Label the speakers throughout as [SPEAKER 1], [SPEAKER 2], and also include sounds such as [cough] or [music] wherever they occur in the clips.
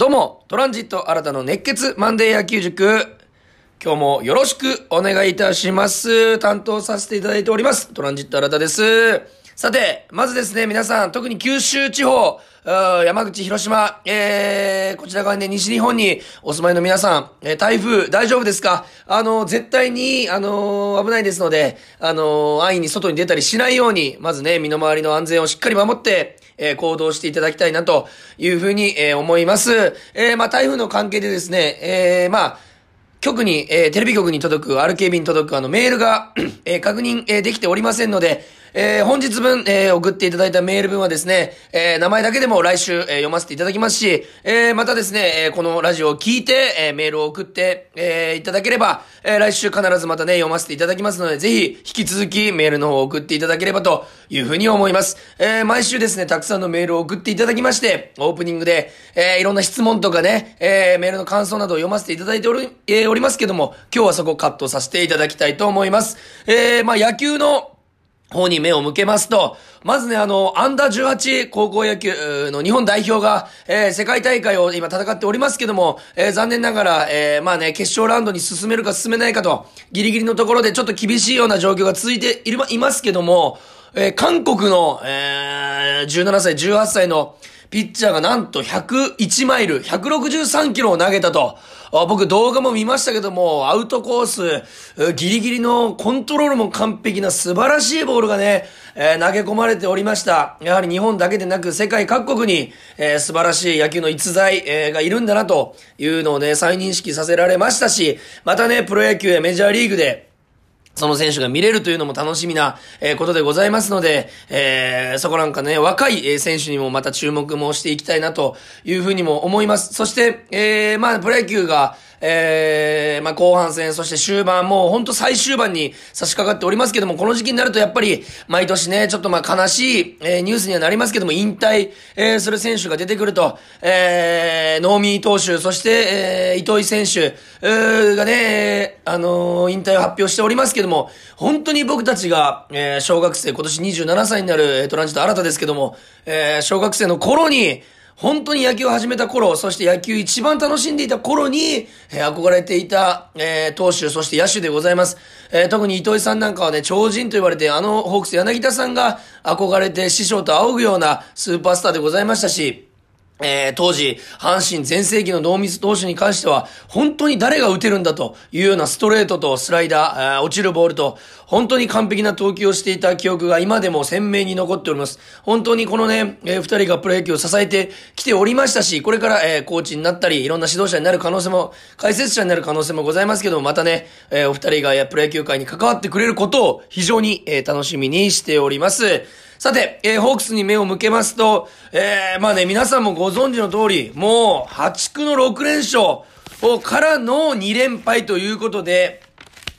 [SPEAKER 1] どうも、トランジット新たの熱血マンデー野球塾。今日もよろしくお願いいたします。担当させていただいております。トランジット新たです。さて、まずですね、皆さん、特に九州地方、山口、広島、えー、こちら側にね、西日本にお住まいの皆さん、えー台風大丈夫ですか？あの、絶対に、あのー危ないですので、あのー安易に外に出たりしないように、まずね、身の回りの安全をしっかり守って、えー行動していただきたいなというふうに、えー思います。えーまあ、台風の関係でですね、えーまあ、局に、えーテレビ局に届く、RKB に届くあのメールが、[clears throat] えー確認、えーできておりませんので、えー本日分、えー送っていただいたメール分はですね、えー名前だけでも来週、えー読ませていただきますし、えーまたですね、えーこのラジオを聞いて、えーメールを送って、えーいただければ、えー来週必ずまたね、読ませていただきますので、ぜひ、引き続きメールの方を送っていただければというふうに思います。えー毎週ですね、たくさんのメールを送っていただきまして、オープニングで、えーいろんな質問とかね、えーメールの感想などを読ませていただいており、えーおりますけども、今日はそこカットさせていただきたいと思います。えーまあ野球の、方に目を向けますと、まずね、あの、アンダー18高校野球の日本代表が、えー世界大会を今戦っておりますけども、えー残念ながら、えーまあね、決勝ラウンドに進めるか進めないかと、ギリギリのところでちょっと厳しいような状況が続いているいますけども、えー韓国の、えー17歳、18歳のピッチャーがなんと101マイル、163キロを投げたと。僕動画も見ましたけども、アウトコース、ギリギリのコントロールも完璧な素晴らしいボールがね、えー投げ込まれておりました。やはり日本だけでなく世界各国に、えー素晴らしい野球の逸材、えーがいるんだなというのをね、再認識させられましたし、またね、プロ野球やメジャーリーグで、その選手が見れるというのも楽しみな、えことでございますので、えーそこなんかね、若い選手にもまた注目もしていきたいなというふうにも思います。そして、えーまあ、プロ野球が、えーまあ、後半戦、そして終盤、もう本当最終盤に差し掛かっておりますけども、この時期になるとやっぱり、毎年ね、ちょっとま悲しい、えーニュースにはなりますけども、引退、えーする選手が出てくると、えー、能見投手、そして、えー、糸井選手、えーがね、あのー引退を発表しておりますけども、本当に僕たちが、えー小学生、今年27歳になる、トランジット新たですけども、えー小学生の頃に、本当に野球を始めた頃、そして野球一番楽しんでいた頃に、えー憧れていた、えー投手、そして野手でございます。えー特に糸井さんなんかはね、超人と言われて、あのホークス柳田さんが憧れて師匠と仰ぐようなスーパースターでございましたし、えー当時、阪神全盛期の濃密投手に関しては、本当に誰が打てるんだというようなストレートとスライダー、落ちるボールと、本当に完璧な投球をしていた記憶が今でも鮮明に残っております。本当にこのね、えー二人がプロ野球を支えてきておりましたし、これから、えーコーチになったり、いろんな指導者になる可能性も、解説者になる可能性もございますけども、またね、えーお二人がプロ野球界に関わってくれることを非常に、えー楽しみにしております。さて、えーホークスに目を向けますと、えーまあね、皆さんもご存知の通り、もう、破竹の6連勝からの2連敗ということで、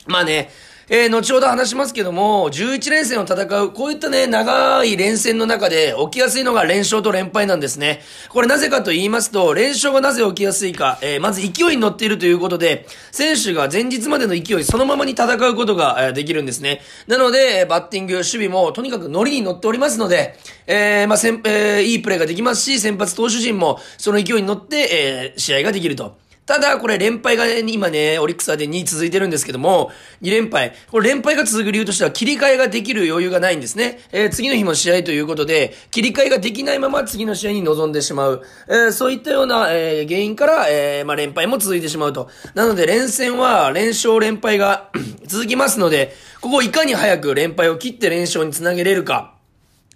[SPEAKER 1] まあね、えー後ほど話しますけども、11連戦を戦う、こういったね、長い連戦の中で起きやすいのが連勝と連敗なんですね。これなぜかと言いますと、連勝がなぜ起きやすいか、えーまず勢いに乗っているということで、選手が前日までの勢いそのままに戦うことが、えーできるんですね。なので、バッティング、守備もとにかくノリに乗っておりますので、えーまあ、先えーいいプレーができますし、先発投手陣もその勢いに乗って、えー試合ができると。ただ、これ連敗がね、今ね、オリックスはで2位続いてるんですけども、2連敗。これ連敗が続く理由としては切り替えができる余裕がないんですね。えー次の日も試合ということで、切り替えができないまま次の試合に臨んでしまう。えーそういったような、えー原因から、えーまあ、連敗も続いてしまうと。なので、連戦は連勝連敗が [clears throat] 続きますので、ここをいかに早く連敗を切って連勝につなげれるか。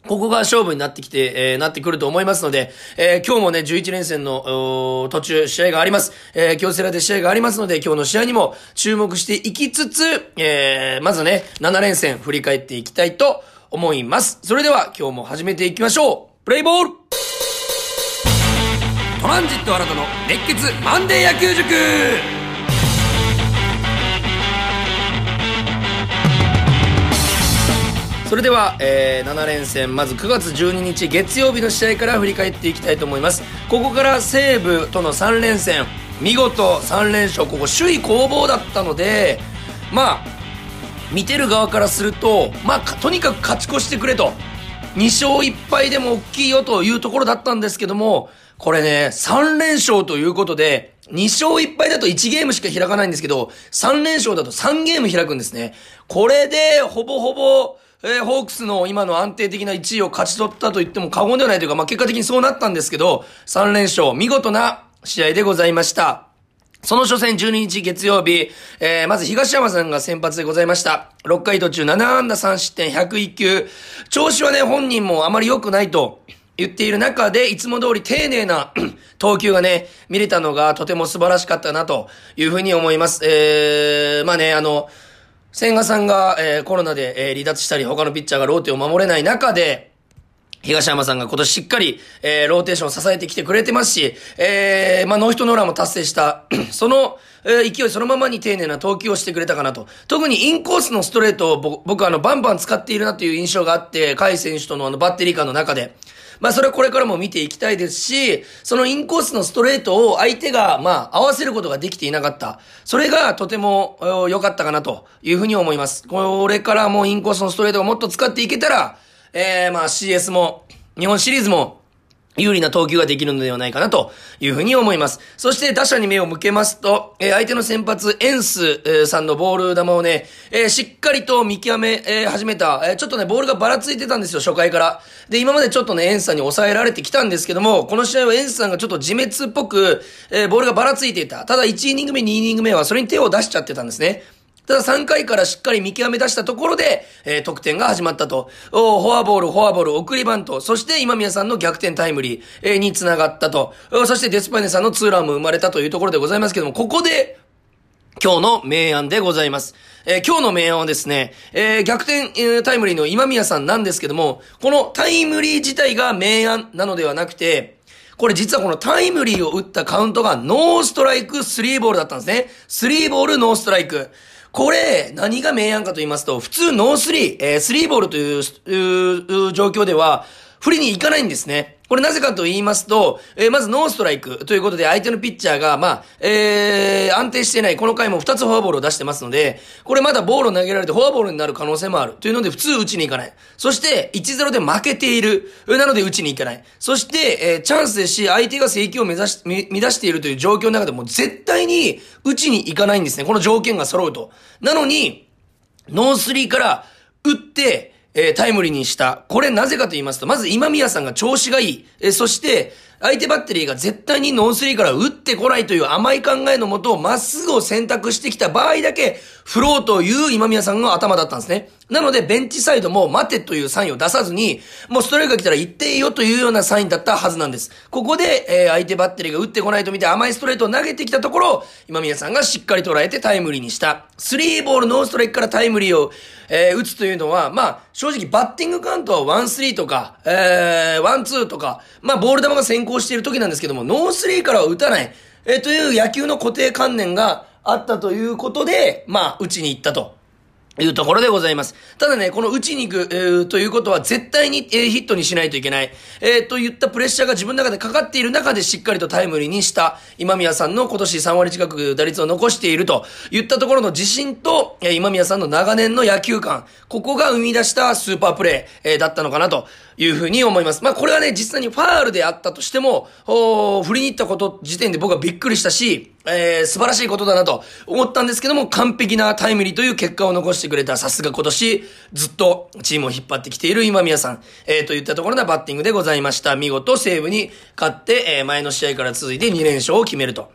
[SPEAKER 1] ここが勝負になってきて、えーなってくると思いますので、えー今日もね、11連戦の、途中、試合があります。えー京セラで試合がありますので、今日の試合にも注目していきつつ、えーまずね、7連戦振り返っていきたいと思います。それでは、今日も始めていきましょうプレイボールトランジット新たの熱血マンデー野球塾それでは、えー7連戦まず9月12日月曜日の試合から振り返っていきたいと思いますここから西武との3連戦見事3連勝ここ首位攻防だったのでまあ見てる側からするとまあとにかく勝ち越してくれと2勝1敗でも大きいよというところだったんですけどもこれね、3連勝ということで、2勝1敗だと1ゲームしか開かないんですけど、3連勝だと3ゲーム開くんですね。これで、ほぼほぼ、えー、ホークスの今の安定的な1位を勝ち取ったと言っても過言ではないというか、まあ、結果的にそうなったんですけど、3連勝、見事な試合でございました。その初戦12日月曜日、えー、まず東山さんが先発でございました。6回途中7安打3失点101球。調子はね、本人もあまり良くないと言っている中で、いつも通り丁寧な [clears throat] 投球がね、見れたのがとても素晴らしかったなというふうに思います。えー、まあね、あの、千賀さんが、えー、コロナで、えー、離脱したり、他のピッチャーがローテを守れない中で、東山さんが今年しっかり、えー、ローテーションを支えてきてくれてますし、えー、まあ、ノーヒットノーランも達成した、[clears throat] その、えー、勢いそのままに丁寧な投球をしてくれたかなと。特にインコースのストレートを僕僕あの、バンバン使っているなという印象があって、甲斐選手とのあの、バッテリー間の中で。まあそれはこれからも見ていきたいですし、そのインコースのストレートを相手が、まあ合わせることができていなかった。それがとても良かったかなというふうに思います。これからもインコースのストレートをもっと使っていけたら、えー、まあ CS も、日本シリーズも、有利な投球ができるのではないかなというふうに思います。そして打者に目を向けますと、えー、相手の先発、エンス、えー、さんのボール球をね、えー、しっかりと見極め、え始めた、えちょっとね、ボールがばらついてたんですよ、初回から。で、今までちょっとね、エンスさんに抑えられてきたんですけども、この試合はエンスさんがちょっと自滅っぽく、えボールがばらついていた。ただ1イニング目、2イニング目はそれに手を出しちゃってたんですね。ただ3回からしっかり見極め出したところで、えー、得点が始まったと。おフォアボール、フォアボール、送りバント、そして今宮さんの逆転タイムリー、えー、に繋がったと。そしてデスパネさんのツーランも生まれたというところでございますけども、ここで、今日の明暗でございます。えー、今日の明暗はですね、えー、逆転、えー、タイムリーの今宮さんなんですけども、このタイムリー自体が明暗なのではなくて、これ実はこのタイムリーを打ったカウントがノーストライク3ボールだったんですね。3ボールノーストライク。これ、何が明暗かと言いますと、普通ノースリー、えー、スリーボールという状況では、振りに行かないんですね。これなぜかと言いますと、えー、まずノーストライクということで相手のピッチャーが、まあ、えー、安定してない、この回も2つフォアボールを出してますので、これまだボールを投げられてフォアボールになる可能性もある。というので普通打ちに行かない。そして、1-0で負けている。なので打ちに行かない。そして、えー、チャンスですし、相手が正規を目指し、乱しているという状況の中でも絶対に打ちに行かないんですね。この条件が揃うと。なのに、ノースリーから打って、えー、タイムリーにした。これなぜかと言いますと、まず今宮さんが調子がいい。えー、そして、相手バッテリーが絶対にノースリーから打ってこないという甘い考えのもと、まっすぐを選択してきた場合だけ、振ろうという今宮さんの頭だったんですね。なので、ベンチサイドも待てというサインを出さずに、もうストライクが来たら行っていいよというようなサインだったはずなんです。ここで、えー、相手バッテリーが打ってこないと見て甘いストレートを投げてきたところ、今宮さんがしっかり捉えてタイムリーにした。スリーボールノーストライクからタイムリーを、えー、打つというのは、まあ、正直バッティングカウントはワンスリーとか、えー、ワンツーとか、まあ、ボール球が先行している時なんですけども、ノースリーからは打たない、えー、という野球の固定観念があったということで、まあ、打ちに行ったと。いうところでございます。ただね、この打ちに行く、えー、ということは絶対に、えー、ヒットにしないといけない。えー、といったプレッシャーが自分の中でかかっている中でしっかりとタイムリーにした今宮さんの今年3割近く打率を残しているといったところの自信と、え、今宮さんの長年の野球観、ここが生み出したスーパープレー、え、だったのかなというふうに思います。まあこれはね、実際にファールであったとしても、振りに行ったこと時点で僕はびっくりしたし、えー、素晴らしいことだなと思ったんですけども、完璧なタイムリーという結果を残してくれた、さすが今年、ずっとチームを引っ張ってきている今宮さん、えー、といったところのバッティングでございました。見事西武に勝って、えー、前の試合から続いて2連勝を決めると。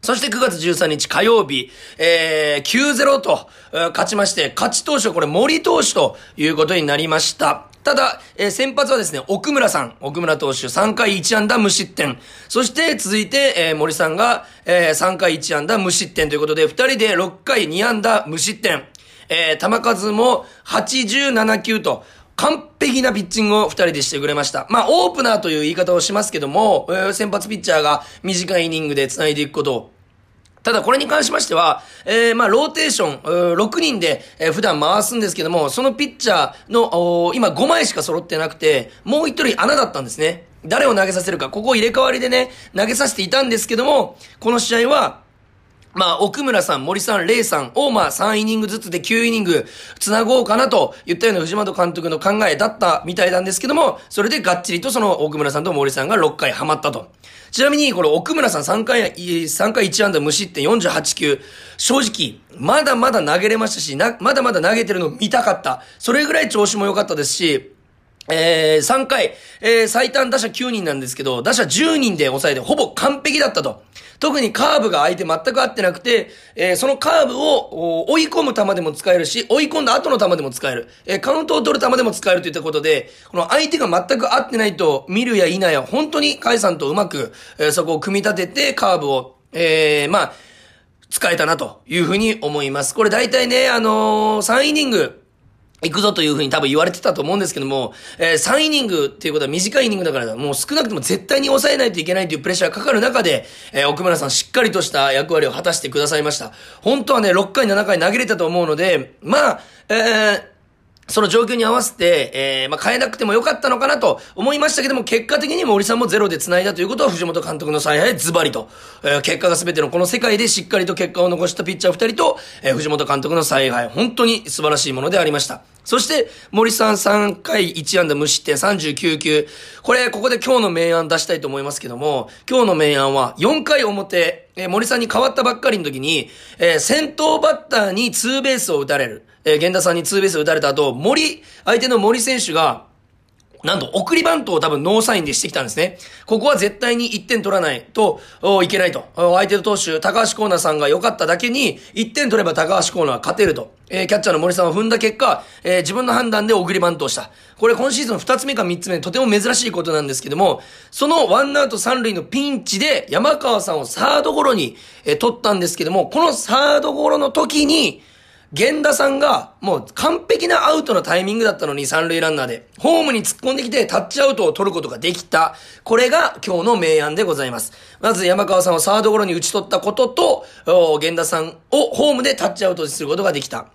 [SPEAKER 1] そして9月13日火曜日、えー、9-0と、勝ちまして、勝ち投手はこれ森投手ということになりました。ただ、えー、先発はですね、奥村さん、奥村投手3回1安打無失点。そして続いて、えー、森さんが、えー、3回1安打無失点ということで、2人で6回2安打無失点。えー、球数も87球と、完璧なピッチングを二人でしてくれました。まあ、オープナーという言い方をしますけども、えー、先発ピッチャーが短いイニングで繋いでいくことを、ただこれに関しましては、えー、まあ、ローテーション、6人で、えー、普段回すんですけども、そのピッチャーの、今5枚しか揃ってなくて、もう1人穴だったんですね。誰を投げさせるか、ここ入れ替わりでね、投げさせていたんですけども、この試合は、まあ、奥村さん、森さん、レイさんを、まあ、3イニングずつで9イニング、繋ごうかなと言ったような藤本監督の考えだったみたいなんですけども、それでがっちりとその奥村さんと森さんが6回ハマったと。ちなみに、これ奥村さん3回、3回1安打無失点48球、正直、まだまだ投げれましたし、な、まだまだ投げてるの見たかった。それぐらい調子も良かったですし、えー、3回、えー、最短打者9人なんですけど、打者10人で抑えてほぼ完璧だったと。特にカーブが相手全く合ってなくて、えー、そのカーブを追い込む球でも使えるし、追い込んだ後の球でも使える。えー、カウントを取る球でも使えるといったことで、この相手が全く合ってないと見るや否や、本当にカイさんとうまく、えー、そこを組み立ててカーブを、えー、まあ、使えたなというふうに思います。これ大体ね、あのー、3イニング、行くぞというふうに多分言われてたと思うんですけども、えー、3イニングっていうことは短いイニングだから、もう少なくとも絶対に抑えないといけないというプレッシャーがかかる中で、えー、奥村さんしっかりとした役割を果たしてくださいました。本当はね、6回、7回投げれたと思うので、まあ、えー、その状況に合わせて、えー、まあ、変えなくてもよかったのかなと思いましたけども、結果的に森さんもゼロで繋いだということは藤本監督の采配ズバリと、えー、結果が全てのこの世界でしっかりと結果を残したピッチャー二人と、えー、藤本監督の采配、本当に素晴らしいものでありました。そして、森さん3回1安打無失点39球。これ、ここで今日の明暗出したいと思いますけども、今日の明暗は4回表、えー、森さんに変わったばっかりの時に、えー、先頭バッターにツーベースを打たれる。えー、源田さんにツーベースを打たれた後、森、相手の森選手が、なんと、送りバントを多分ノーサインでしてきたんですね。ここは絶対に1点取らないといけないと。相手の投手、高橋コーナーさんが良かっただけに、1点取れば高橋コーナーは勝てると。えー、キャッチャーの森さんを踏んだ結果、えー、自分の判断で送りバントをした。これ今シーズン2つ目か3つ目、とても珍しいことなんですけども、そのワンアウト3塁のピンチで山川さんをサードゴロに、えー、取ったんですけども、このサードゴロの時に、源田さんが、もう完璧なアウトのタイミングだったのに、三塁ランナーで、ホームに突っ込んできて、タッチアウトを取ることができた。これが今日の明暗でございます。まず山川さんをサードゴロに打ち取ったことと、源田さんをホームでタッチアウトすることができた。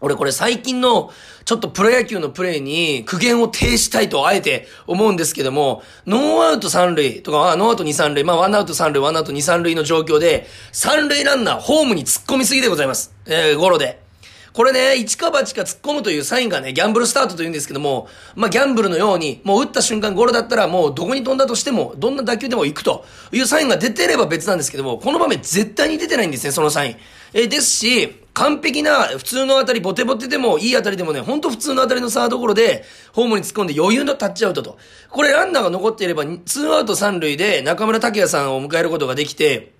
[SPEAKER 1] 俺これ最近のちょっとプロ野球のプレイに苦言を呈したいとあえて思うんですけども、ノーアウト三塁とか、ノーアウト二三塁、まあワンアウト三塁、ワンアウト二三塁の状況で、三塁ランナーホームに突っ込みすぎでございます。えー、ゴロで。これね、一か八か突っ込むというサインがね、ギャンブルスタートと言うんですけども、まあギャンブルのように、もう打った瞬間ゴロだったらもうどこに飛んだとしても、どんな打球でも行くというサインが出てれば別なんですけども、この場面絶対に出てないんですね、そのサイン。えー、ですし、完璧な普通の当たり、ボテボテでもいい当たりでもね、ほんと普通の当たりのサードゴロで、ホームに突っ込んで余裕のタッチアウトと。これランナーが残っていれば、ツーアウト三塁で中村拓也さんを迎えることができて、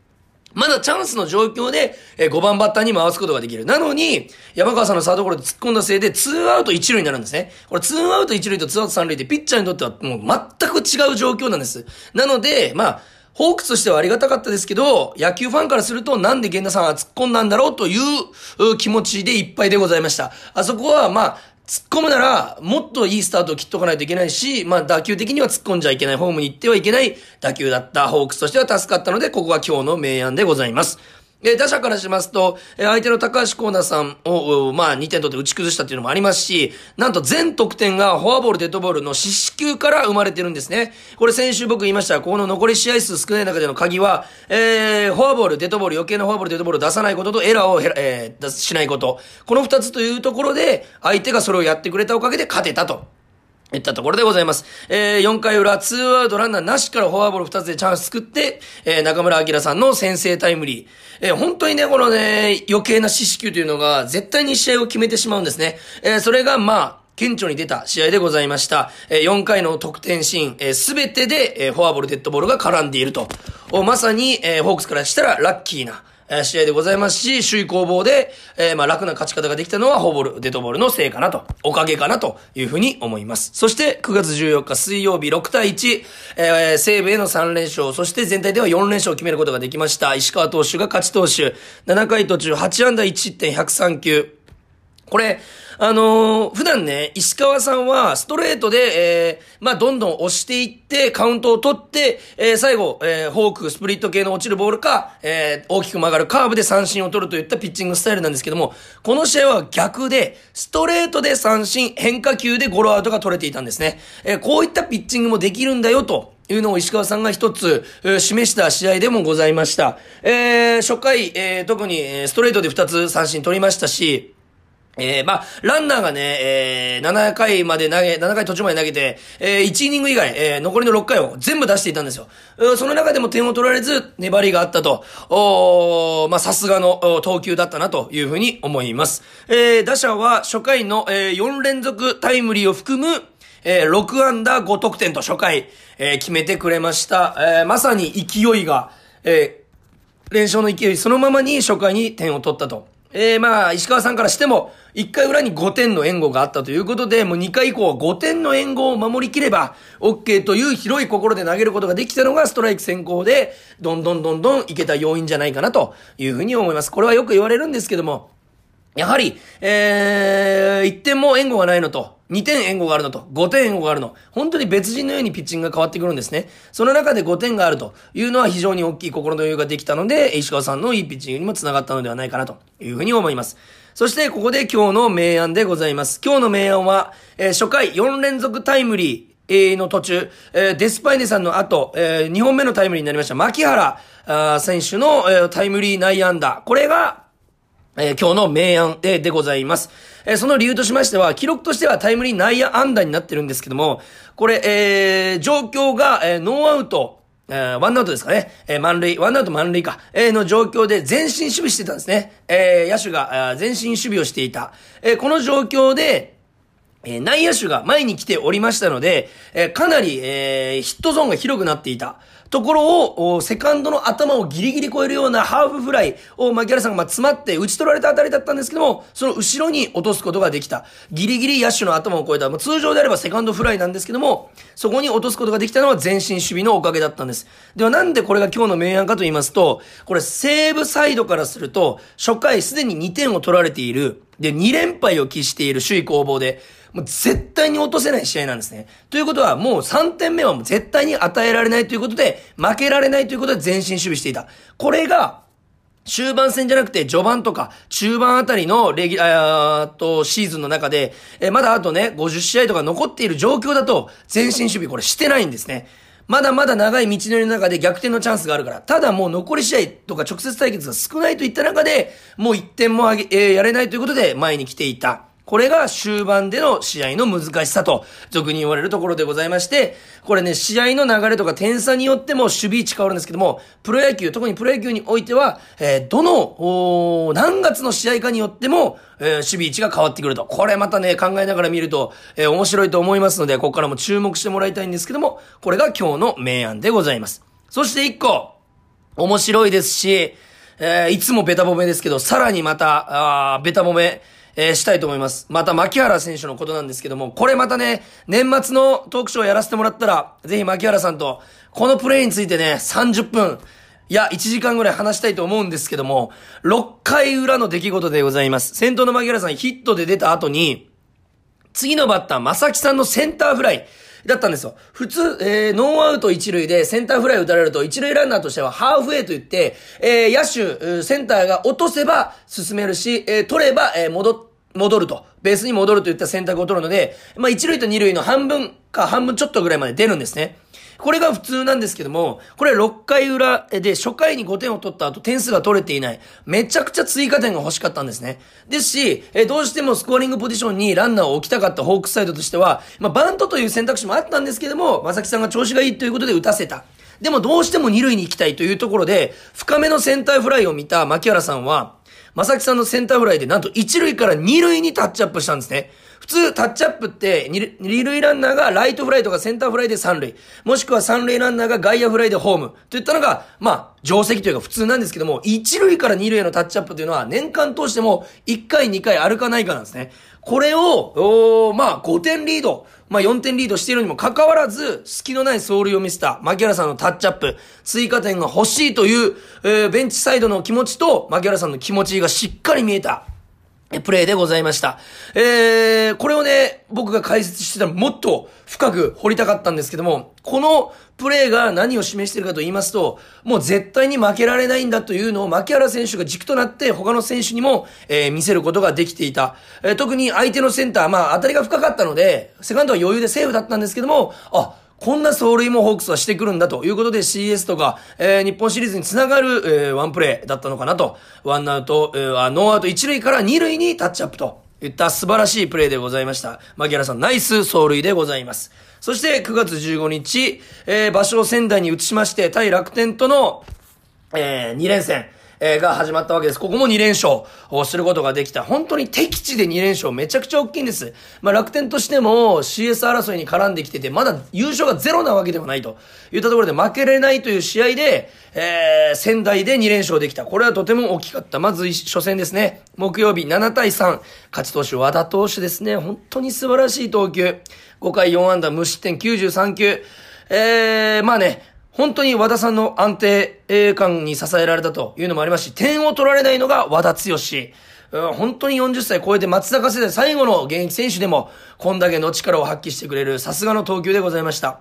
[SPEAKER 1] まだチャンスの状況で、え5番バッターに回すことができる。なのに、山川さんのサードゴロで突っ込んだせいで、ツーアウト一塁になるんですね。これ、ツーアウト一塁とツーアウト三塁で、ピッチャーにとってはもう全く違う状況なんです。なので、まあ、ホークスとしてはありがたかったですけど、野球ファンからするとなんで源田さんは突っ込んだんだろうという気持ちでいっぱいでございました。あそこは、まあ、突っ込むなら、もっといいスタートを切っとかないといけないし、まあ打球的には突っ込んじゃいけない、ホームに行ってはいけない打球だったホークスとしては助かったので、ここが今日の明暗でございます。え打者からしますと、え相手の高橋光成さんを、まあ、2点取って打ち崩したっていうのもありますし、なんと全得点がフォアボール、デッドボールの四死球から生まれてるんですね。これ先週僕言いました。この残り試合数少ない中での鍵は、えー、フォアボール、デッドボール、余計なフォアボール、デッドボールを出さないこととエラーをえー、しないこと。この2つというところで、相手がそれをやってくれたおかげで勝てたと。いったところでございます。えー、4回裏、ツーアウトランナーなしからフォアボール2つでチャンス作って、えー、中村明さんの先制タイムリー。えー、本当にね、このね、余計な四死球というのが、絶対に試合を決めてしまうんですね。えー、それが、まあ、顕著に出た試合でございました。えー、4回の得点シーン、えー、全てで、えー、フォアボール、デッドボールが絡んでいると。おまさに、えー、ホークスからしたらラッキーな、え試合でございますし、首位攻防で、え、まあ楽な勝ち方ができたのは、ホーボール、デッドボールのせいかなと、おかげかなというふうに思います。そして、9月14日水曜日6対1、えー、西武への3連勝、そして全体では4連勝を決めることができました。石川投手が勝ち投手、7回途中8安打1失点103球。これ、あのー、普段ね、石川さんはストレートで、えー、まあ、どんどん押していって、カウントを取って、えー、最後、えー、フォーク、スプリット系の落ちるボールか、えー、大きく曲がるカーブで三振を取るといったピッチングスタイルなんですけども、この試合は逆で、ストレートで三振、変化球でゴロアウトが取れていたんですね。えー、こういったピッチングもできるんだよと、いうのを石川さんが一つ、えー、示した試合でもございました。えー、初回、えー、特にえストレートで二つ三振取りましたし、えー、まあ、ランナーがね、えー、7回まで投げ、7回途中まで投げて、えー、1イニング以外、えー、残りの6回を全部出していたんですよ。その中でも点を取られず、粘りがあったと、おまあ、さすがの投球だったなというふうに思います。えー、打者は初回の、えー、4連続タイムリーを含む、えー、6安打5得点と初回、えー、決めてくれました。えー、まさに勢いが、えー、連勝の勢いそのままに初回に点を取ったと。えー、まあ、石川さんからしても、1回裏に5点の援護があったということで、もう2回以降は5点の援護を守りきれば、OK という広い心で投げることができたのがストライク先行で、どんどんどんどんいけた要因じゃないかなというふうに思います。これはよく言われるんですけども、やはり、えー、1点も援護がないのと、2点援護があるのと、5点援護があるの。本当に別人のようにピッチングが変わってくるんですね。その中で5点があるというのは非常に大きい心の余裕ができたので、石川さんのいいピッチングにもつながったのではないかなというふうに思います。そしてここで今日の明暗でございます。今日の明暗は、えー、初回4連続タイムリー、えの途中、え、デスパイネさんの後、え、2本目のタイムリーになりました。牧原選手の、え、タイムリー内野安打。これが、えー、今日の明暗ででございます。えー、その理由としましては、記録としてはタイムリー内野安打になってるんですけども、これ、えー、状況が、え、ノーアウト、え、ワンアウトですかね。え、満塁、ワンアウト満塁か。え、の状況で前進守備してたんですね。え、野手が、前進守備をしていた。え、この状況で、え、内野手が前に来ておりましたので、え、かなり、え、ヒットゾーンが広くなっていた。ところを、セカンドの頭をギリギリ超えるようなハーフフライを牧原さんが詰まって打ち取られた当たりだったんですけども、その後ろに落とすことができた。ギリギリ野手の頭を超えた。まあ、通常であればセカンドフライなんですけども、そこに落とすことができたのは前進守備のおかげだったんです。ではなんでこれが今日の明暗かと言いますと、これ西武サイドからすると、初回すでに2点を取られている。で、2連敗を喫している首位攻防で、もう絶対に落とせない試合なんですね。ということは、もう3点目はもう絶対に与えられないということで、負けられないということで前進守備していた。これが、終盤戦じゃなくて序盤とか中盤あたりのレギュラーとシーズンの中で、えまだあとね、50試合とか残っている状況だと、前進守備これしてないんですね。まだまだ長い道のりの中で逆転のチャンスがあるから。ただもう残り試合とか直接対決が少ないといった中で、もう1点もあげ、えー、やれないということで前に来ていた。これが終盤での試合の難しさと、俗に言われるところでございまして、これね、試合の流れとか点差によっても守備位置変わるんですけども、プロ野球、特にプロ野球においては、えー、どの、何月の試合かによっても、えー、守備位置が変わってくると。これまたね、考えながら見ると、えー、面白いと思いますので、ここからも注目してもらいたいんですけども、これが今日の明暗でございます。そして一個、面白いですし、えー、いつもベタ褒めですけど、さらにまた、あベタ褒め、えー、したいと思います。また、牧原選手のことなんですけども、これまたね、年末のトークショーやらせてもらったら、ぜひ牧原さんと、このプレイについてね、30分、いや、1時間ぐらい話したいと思うんですけども、6回裏の出来事でございます。先頭の牧原さんヒットで出た後に、次のバッター、正木さんのセンターフライ、だったんですよ。普通、えー、ノーアウト一塁でセンターフライ打たれると、一塁ランナーとしてはハーフウェイと言って、えー、野手、センターが落とせば進めるし、えー、取れば、えー、戻っ戻ると。ベースに戻るといった選択を取るので、まあ一塁と二塁の半分か半分ちょっとぐらいまで出るんですね。これが普通なんですけども、これ6回裏で初回に5点を取った後点数が取れていない。めちゃくちゃ追加点が欲しかったんですね。ですし、えどうしてもスコアリングポジションにランナーを置きたかったホークスサイドとしては、まあバントという選択肢もあったんですけども、まさきさんが調子がいいということで打たせた。でもどうしても二塁に行きたいというところで、深めのセンターフライを見た牧原さんは、まさきさんのセンターフライでなんと一塁から二塁にタッチアップしたんですね。普通、タッチアップって二、塁ランナーがライトフライとかセンターフライで三塁。もしくは三塁ランナーが外野フライでホーム。といったのが、まあ、定石というか普通なんですけども、一塁から二塁へのタッチアップというのは年間通しても一回二回歩かないかなんですね。これを、おまあ、5点リード。まあ、4点リードしているにもかかわらず、隙のない走塁を見せた、牧原さんのタッチアップ、追加点が欲しいという、えー、ベンチサイドの気持ちと、牧原さんの気持ちがしっかり見えた。プレイでございました。えー、これをね、僕が解説してたらもっと深く掘りたかったんですけども、このプレイが何を示しているかと言いますと、もう絶対に負けられないんだというのを牧原選手が軸となって他の選手にも、えー、見せることができていた。えー、特に相手のセンター、まあ当たりが深かったので、セカンドは余裕でセーフだったんですけども、あ、こんな走塁もホークスはしてくるんだということで CS とか、えー、日本シリーズにつながる、えー、ワンプレーだったのかなと。ワンアウト、えー、ノーアウト1塁から2塁にタッチアップといった素晴らしいプレーでございました。牧原さん、ナイス走塁でございます。そして9月15日、えー、場所を仙台に移しまして、対楽天との、えー、2連戦。えー、が始まったわけです。ここも2連勝をすることができた。本当に敵地で2連勝めちゃくちゃ大きいんです。まあ楽天としても CS 争いに絡んできてて、まだ優勝がゼロなわけではないといったところで負けれないという試合で、えー、仙台で2連勝できた。これはとても大きかった。まず初戦ですね。木曜日7対3。勝ち投手和田投手ですね。本当に素晴らしい投球。5回4安打無失点93球。えー、まあね、本当に和田さんの安定感に支えられたというのもありますし、点を取られないのが和田剛。本当に40歳超えて松坂世代最後の現役選手でも、こんだけの力を発揮してくれるさすがの投球でございました。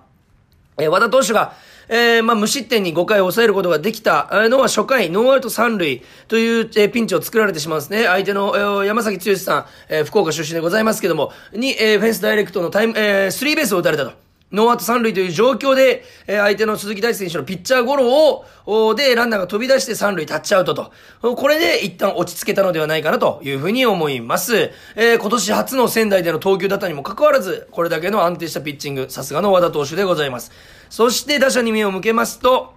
[SPEAKER 1] え和田投手が、えー、まあ、無失点に5回抑えることができたのは初回、ノーアウト3塁という、えー、ピンチを作られてしまうんですね。相手の、えー、山崎剛さん、えー、福岡出身でございますけども、に、えー、フェンスダイレクトのタイム、えー、スリーベースを打たれたと。ノーアウト三塁という状況で、えー、相手の鈴木大地選手のピッチャーゴロを、で、ランナーが飛び出して三塁タッチアウトと。これで一旦落ち着けたのではないかなというふうに思います。えー、今年初の仙台での投球だったにもかかわらず、これだけの安定したピッチング、さすがの和田投手でございます。そして打者に目を向けますと、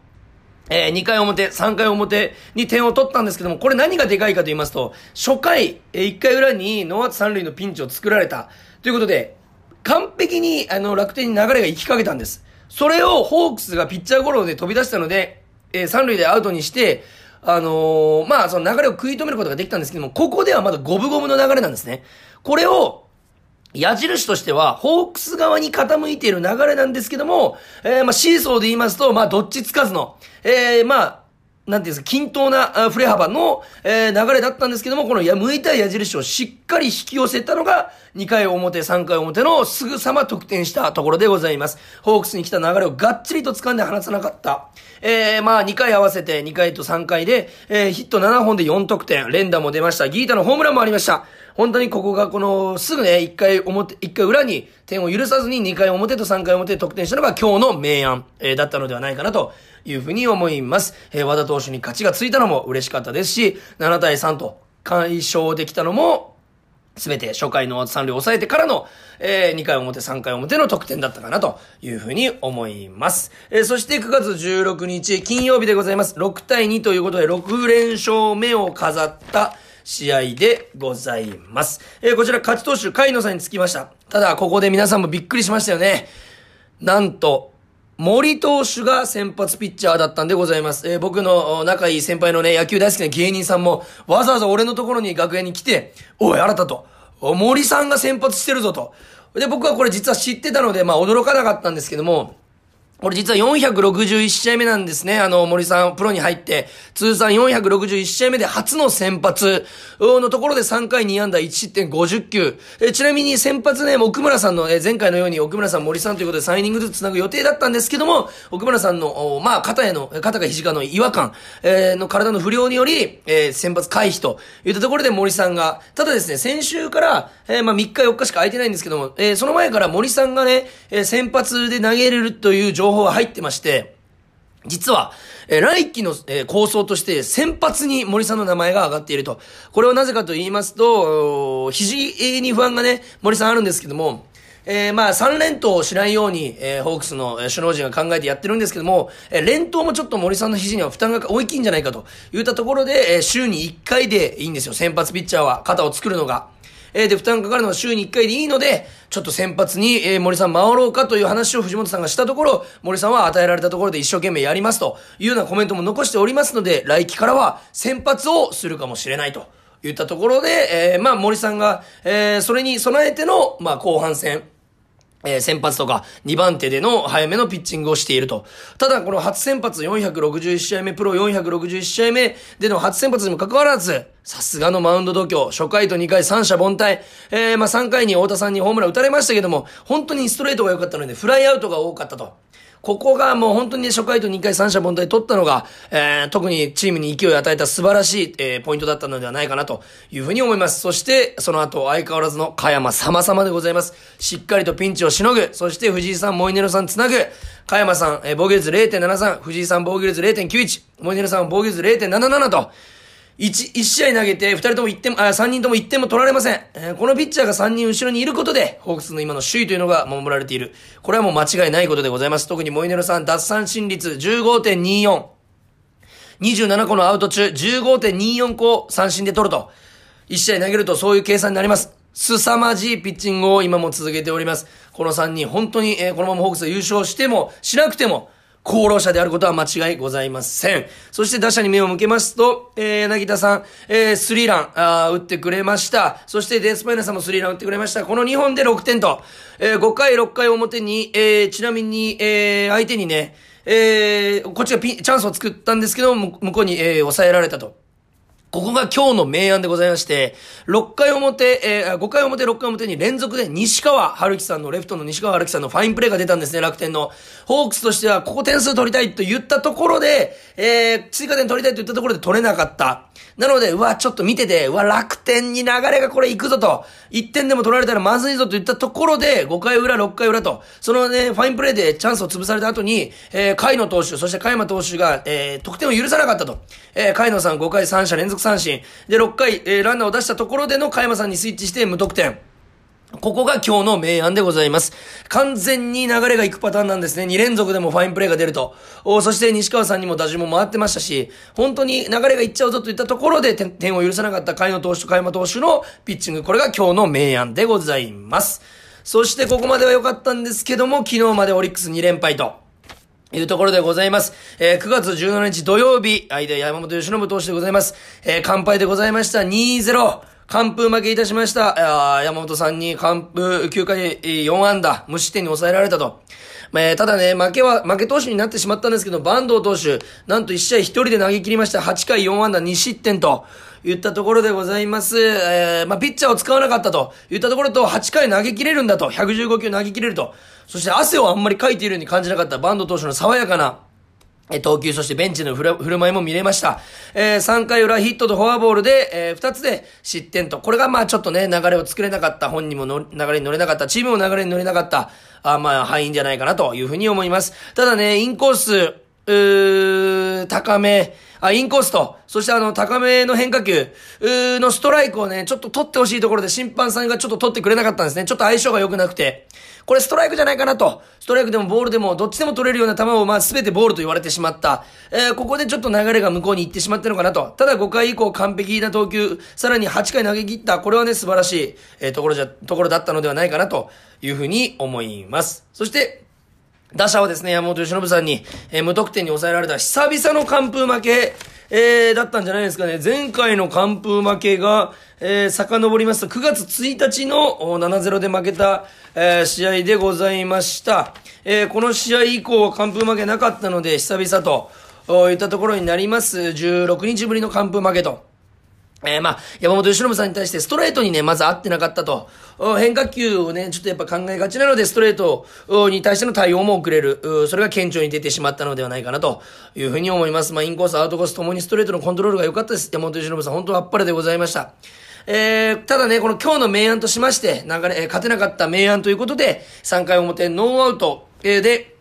[SPEAKER 1] えー、2回表、3回表に点を取ったんですけども、これ何がでかいかと言いますと、初回、えー、1回裏にノーアウト3塁のピンチを作られた。ということで、完璧に、あの、楽天に流れが行きかけたんです。それをホークスがピッチャーゴロで飛び出したので、えー、三塁でアウトにして、あのー、まあ、その流れを食い止めることができたんですけども、ここではまだ五分五分の流れなんですね。これを、矢印としては、ホークス側に傾いている流れなんですけども、えー、まあ、シーソーで言いますと、まあ、どっちつかずの、えー、まあ、なんていうんですか、均等な振れ幅の、えー、流れだったんですけども、このや向いた矢印をしっかり引き寄せたのが、2回表、3回表のすぐさま得点したところでございます。ホークスに来た流れをがっちりと掴んで離さなかった。えー、まあ2回合わせて2回と3回で、えー、ヒット7本で4得点、連打も出ました。ギータのホームランもありました。本当にここがこの、すぐね、1回表、1回裏に点を許さずに2回表と3回表で得点したのが今日の明暗、えー、だったのではないかなというふうに思います。えー、和田投手に勝ちがついたのも嬉しかったですし、7対3と解消できたのもすべて初回の三塁を抑えてからの、えー、2回表、3回表の得点だったかなというふうに思います。えー、そして9月16日、金曜日でございます。6対2ということで、6連勝目を飾った試合でございます。えー、こちら勝ち投手、甲斐野さんにつきました。ただ、ここで皆さんもびっくりしましたよね。なんと、森投手が先発ピッチャーだったんでございます。えー、僕の仲いい先輩のね、野球大好きな芸人さんも、わざわざ俺のところに学園に来て、おい、新たと、森さんが先発してるぞと。で、僕はこれ実は知ってたので、まあ驚かなかったんですけども、これ実は461試合目なんですね。あの、森さん、プロに入って、通算461試合目で初の先発のところで3回2安打1失点50球。えちなみに先発ね、奥村さんの、え前回のように奥村さん、森さんということで3イニングずつ繋ぐ予定だったんですけども、奥村さんの、まあ、肩への、肩か肘かの違和感、え、の体の不良により、え、先発回避といったところで森さんが、ただですね、先週から、え、まあ、3日4日しか空いてないんですけども、え、その前から森さんがね、え先発で投げれるという情報情報が入ってまして、実は、えー、来季の、えー、構想として先発に森さんの名前が上がっていると。これはなぜかと言いますと、肘に不安がね、森さんあるんですけども、えー、まあ、3連投をしないように、えー、ホークスの、首脳陣が考えてやってるんですけども、えー、連投もちょっと森さんの肘には負担が大きいんじゃないかと言ったところで、えー、週に1回でいいんですよ、先発ピッチャーは、肩を作るのが。えー、で、負担かかるのは週に1回でいいので、ちょっと先発に、えー、森さん回ろうかという話を藤本さんがしたところ、森さんは与えられたところで一生懸命やりますというようなコメントも残しておりますので、来期からは先発をするかもしれないと言ったところで、えー、まあ森さんが、えー、それに備えての、まあ後半戦、えー、先発とか2番手での早めのピッチングをしていると。ただ、この初先発461試合目、プロ461試合目での初先発にも関わらず、さすがのマウンド度胸、初回と2回三者凡退、えー、まあ3回に太田さんにホームラン打たれましたけども、本当にストレートが良かったので、フライアウトが多かったと。ここがもう本当に、初回と2回三者凡退取ったのが、えー、特にチームに勢いを与えた素晴らしい、えー、ポイントだったのではないかなというふうに思います。そして、その後、相変わらずの加山様々でございます。しっかりとピンチをしのぐ。そして藤井さん、モイネロさんつなぐ。加山さん、えー、防御率0.73。藤井さん、防御率0.91。モイネロさん、防御率0.77と。1、1試合投げて、2人とも1点、あ、3人とも1点も取られません。えー、このピッチャーが3人後ろにいることで、ホークスの今の首位というのが守られている。これはもう間違いないことでございます。特にモイネロさん、奪三振率15.24。27個のアウト中、15.24個を三振で取ると。1試合投げるとそういう計算になります。凄まじいピッチングを今も続けております。この3人、本当に、えー、このままホークス優勝しても、しなくても、功労者であることは間違いございません。そして打者に目を向けますと、えー、なぎたさん、えー、スリーラン、あ打ってくれました。そしてデスパイナさんもスリーラン打ってくれました。この2本で6点と、えー、5回、6回表に、えー、ちなみに、えー、相手にね、えー、こっちがピンチャンスを作ったんですけど、向こうに、えー、抑えられたと。ここが今日の明暗でございまして、6回表、えー、5回表、6回表に連続で西川春樹さんの、レフトの西川春樹さんのファインプレーが出たんですね、楽天の。ホークスとしては、ここ点数取りたいと言ったところで、えー、追加点取りたいと言ったところで取れなかった。なので、うわ、ちょっと見てて、うわ、楽天に流れがこれ行くぞと、1点でも取られたらまずいぞと言ったところで、5回裏、6回裏と、そのね、ファインプレーでチャンスを潰された後に、えー、海野投手、そして海山投手が、えー、得点を許さなかったと。えー、海野さん5回3者連続三振。で、6回、えー、ランナーを出したところでの加山さんにスイッチして無得点。ここが今日の明暗でございます。完全に流れが行くパターンなんですね。2連続でもファインプレーが出ると。おそして西川さんにも打順も回ってましたし、本当に流れが行っちゃうぞといったところで点を許さなかった海野投手と海山投手のピッチング。これが今日の明暗でございます。そしてここまでは良かったんですけども、昨日までオリックス2連敗と。いうところでございます。えー、9月17日土曜日、相手山本由伸投手でございます。えー、乾杯でございました。2-0。完封負けいたしました。あ山本さんに完封9回4安打、無失点に抑えられたと。えー、ただね、負けは、負け投手になってしまったんですけど、坂東投手、なんと1試合1人で投げ切りました。8回4安打2失点と。言ったところでございます。えー、まあ、ピッチャーを使わなかったと言ったところと、8回投げ切れるんだと、115球投げ切れると。そして汗をあんまりかいているように感じなかったバンド投手の爽やかな、え投球、そしてベンチの振る舞いも見れました。えー、3回裏ヒットとフォアボールで、えー、2つで失点と。これがまあちょっとね、流れを作れなかった。本人もの流れに乗れなかった。チームも流れに乗れなかった。あまあ、敗因じゃないかなというふうに思います。ただね、インコース、うー、高め、あ、インコースと、そしてあの、高めの変化球、うのストライクをね、ちょっと取ってほしいところで審判さんがちょっと取ってくれなかったんですね。ちょっと相性が良くなくて。これストライクじゃないかなと。ストライクでもボールでもどっちでも取れるような球をまあ全てボールと言われてしまった。えー、ここでちょっと流れが向こうに行ってしまったのかなと。ただ5回以降完璧な投球、さらに8回投げ切った。これはね、素晴らしい、えー、ところじゃ、ところだったのではないかなというふうに思います。そして、打者はですね、山本由伸さんに、えー、無得点に抑えられた久々の完封負け、えー、だったんじゃないですかね。前回の完封負けが、えー、遡りますと、9月1日の7-0で負けた、えー、試合でございました。えー、この試合以降は完封負けなかったので、久々と、いったところになります。16日ぶりの完封負けと。えー、まあ、山本由伸さんに対してストレートにね、まず合ってなかったと。変化球をね、ちょっとやっぱ考えがちなので、ストレートに対しての対応も遅れる。それが顕著に出てしまったのではないかなというふうに思います。まあ、インコース、アウトコースともにストレートのコントロールが良かったです。山本由伸さん、本当はあっぱれでございました。えー、ただね、この今日の明暗としまして、流れ、えー、勝てなかった明暗ということで、3回表ノーアウト、で、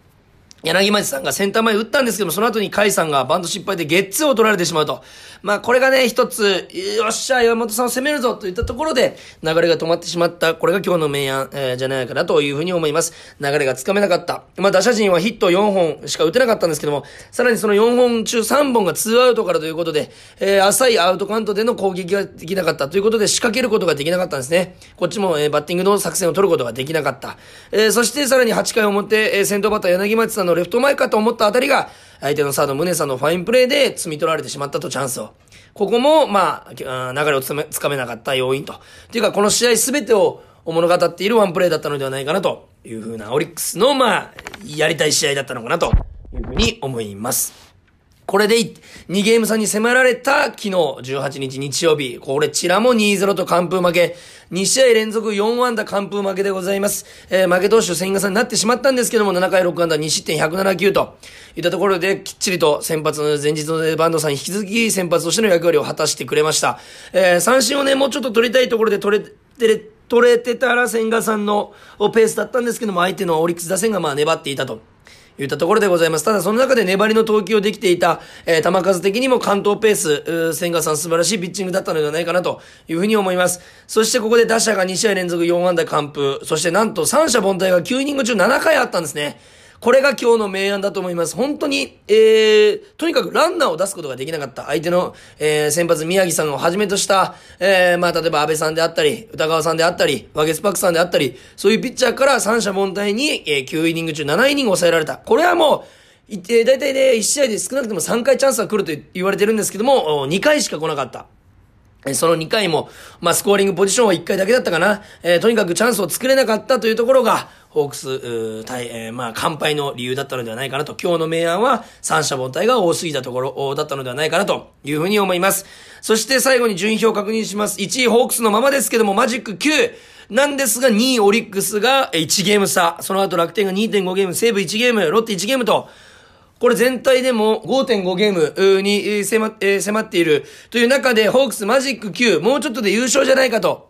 [SPEAKER 1] 柳町さんがセンター前打ったんですけども、その後に甲斐さんがバント失敗でゲッツーを取られてしまうと。まあ、これがね、一つ、よっしゃ、山本さんを攻めるぞといったところで、流れが止まってしまった。これが今日の明暗、えー、じゃないかなというふうに思います。流れがつかめなかった。まあ、打者陣はヒット4本しか打てなかったんですけども、さらにその4本中3本が2アウトからということで、えー、浅いアウトカウントでの攻撃ができなかったということで、仕掛けることができなかったんですね。こっちも、えー、バッティングの作戦を取ることができなかった。えー、そしてさらに8回表、えー、先頭バッター柳町さんのレフト前かと思ったあたりが、相手のサード、宗さんのファインプレーで積み取られてしまったとチャンスを。ここも、まあ、流れをつめ、つかめなかった要因と。というか、この試合すべてを物語っているワンプレーだったのではないかなというふうな、オリックスの、まあ、やりたい試合だったのかなというふうに思います。これで2ゲーム差に迫られた昨日18日日曜日。これちらも2-0と完封負け。2試合連続4安打完封負けでございます。えー、負け投手千賀さんになってしまったんですけども、7回6安打2失点107球といったところできっちりと先発の前日のバンドさん引き続き先発としての役割を果たしてくれました。えー、三振をね、もうちょっと取りたいところで取れて、取れてたら千賀さんのペースだったんですけども、相手のオリックス打線がまあ粘っていたと。言ったところでございます。ただその中で粘りの投球をできていた、えー、球数的にも関東ペース、千賀さん素晴らしいピッチングだったのではないかなというふうに思います。そしてここで打者が2試合連続4安打完封、そしてなんと三者凡退が9イニング中7回あったんですね。これが今日の明暗だと思います。本当に、えー、とにかくランナーを出すことができなかった。相手の、えー、先発宮城さんをはじめとした、えー、まあ、例えば安倍さんであったり、歌川さんであったり、ワゲスパックさんであったり、そういうピッチャーから三者凡退に、えー、9イニング中7イニング抑えられた。これはもう、えー、大体ね、1試合で少なくとも3回チャンスは来ると言われてるんですけども、2回しか来なかった。その2回も、まあ、スコーリングポジションは1回だけだったかな。えー、とにかくチャンスを作れなかったというところが、ホークス、対、えー、まあ、乾杯の理由だったのではないかなと。今日の明暗は、三者凡退が多すぎたところだったのではないかなというふうに思います。そして最後に順位表を確認します。1位ホークスのままですけども、マジック9。なんですが、2位オリックスが1ゲーム差。その後楽天が2.5ゲーム、西武1ゲーム、ロッテ1ゲームと、これ全体でも5.5ゲームに迫,、っているという中で、ホークスマジック9、もうちょっとで優勝じゃないかと。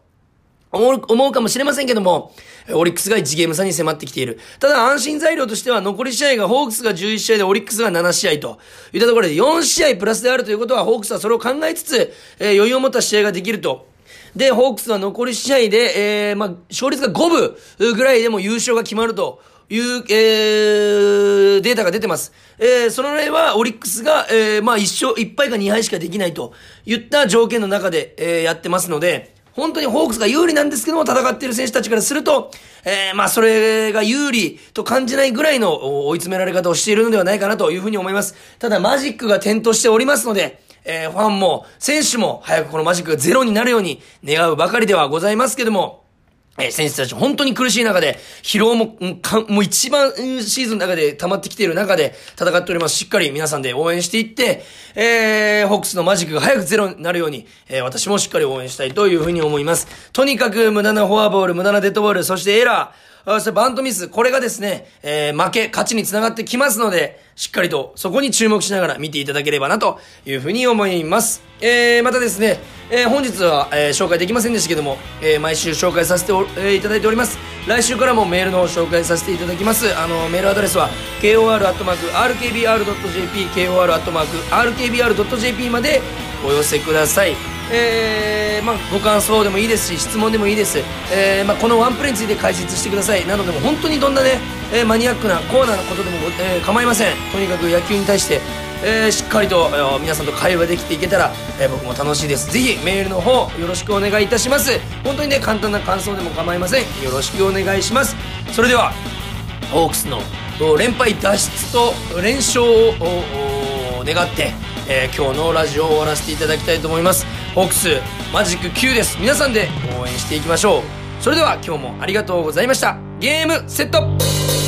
[SPEAKER 1] 思う、思うかもしれませんけども、オリックスが1ゲーム差に迫ってきている。ただ安心材料としては残り試合がホークスが11試合でオリックスが7試合といったところで4試合プラスであるということはホークスはそれを考えつつ、えー、余裕を持った試合ができるとで、ホークスは残り試合で、えー、まあ、勝率が5分ぐらいでも優勝が決まるという、えー、データが出てます。えー、その例は、オリックスが、えー、まあ、一勝、一敗か二敗しかできないといった条件の中で、えー、やってますので、本当にホークスが有利なんですけども、戦っている選手たちからすると、えー、まあ、それが有利と感じないぐらいの追い詰められ方をしているのではないかなというふうに思います。ただ、マジックが点灯しておりますので、えー、ファンも、選手も、早くこのマジックがゼロになるように願うばかりではございますけども、えー、選手たち本当に苦しい中で、疲労も、もう一番シーズンの中で溜まってきている中で戦っております。しっかり皆さんで応援していって、えー、ホークスのマジックが早くゼロになるように、えー、私もしっかり応援したいというふうに思います。とにかく無駄なフォアボール、無駄なデッドボール、そしてエラー、そしてバントミス、これがですね、えー、負け、勝ちにつながってきますので、しっかりとそこに注目しながら見ていただければなというふうに思います。えー、またですね、えー、本日は、えー、紹介できませんでしたけども、えー、毎週紹介させてお、えー、いただいております。来週からもメールの方紹介させていただきます。あの、メールアドレスは、kor.rkbr.jp、kor.rkbr.jp までお寄せください。えー、まあ、ご感想でもいいですし質問でもいいです、えー、まあ、このワンプレーについて解説してください。などでも本当にどんなね、えー、マニアックなコーナーのことでも、えー、構いません。とにかく野球に対して、えー、しっかりと、えー、皆さんと会話できていけたら、えー、僕も楽しいです。ぜひメールの方よろしくお願いいたします。本当にね簡単な感想でも構いません。よろしくお願いします。それではホークスの連敗脱出と連勝を願ってえー、今日のラジオを終わらせていただきたいと思います。ホークスマジック9です。皆さんで応援していきましょう。それでは今日もありがとうございました。ゲームセット。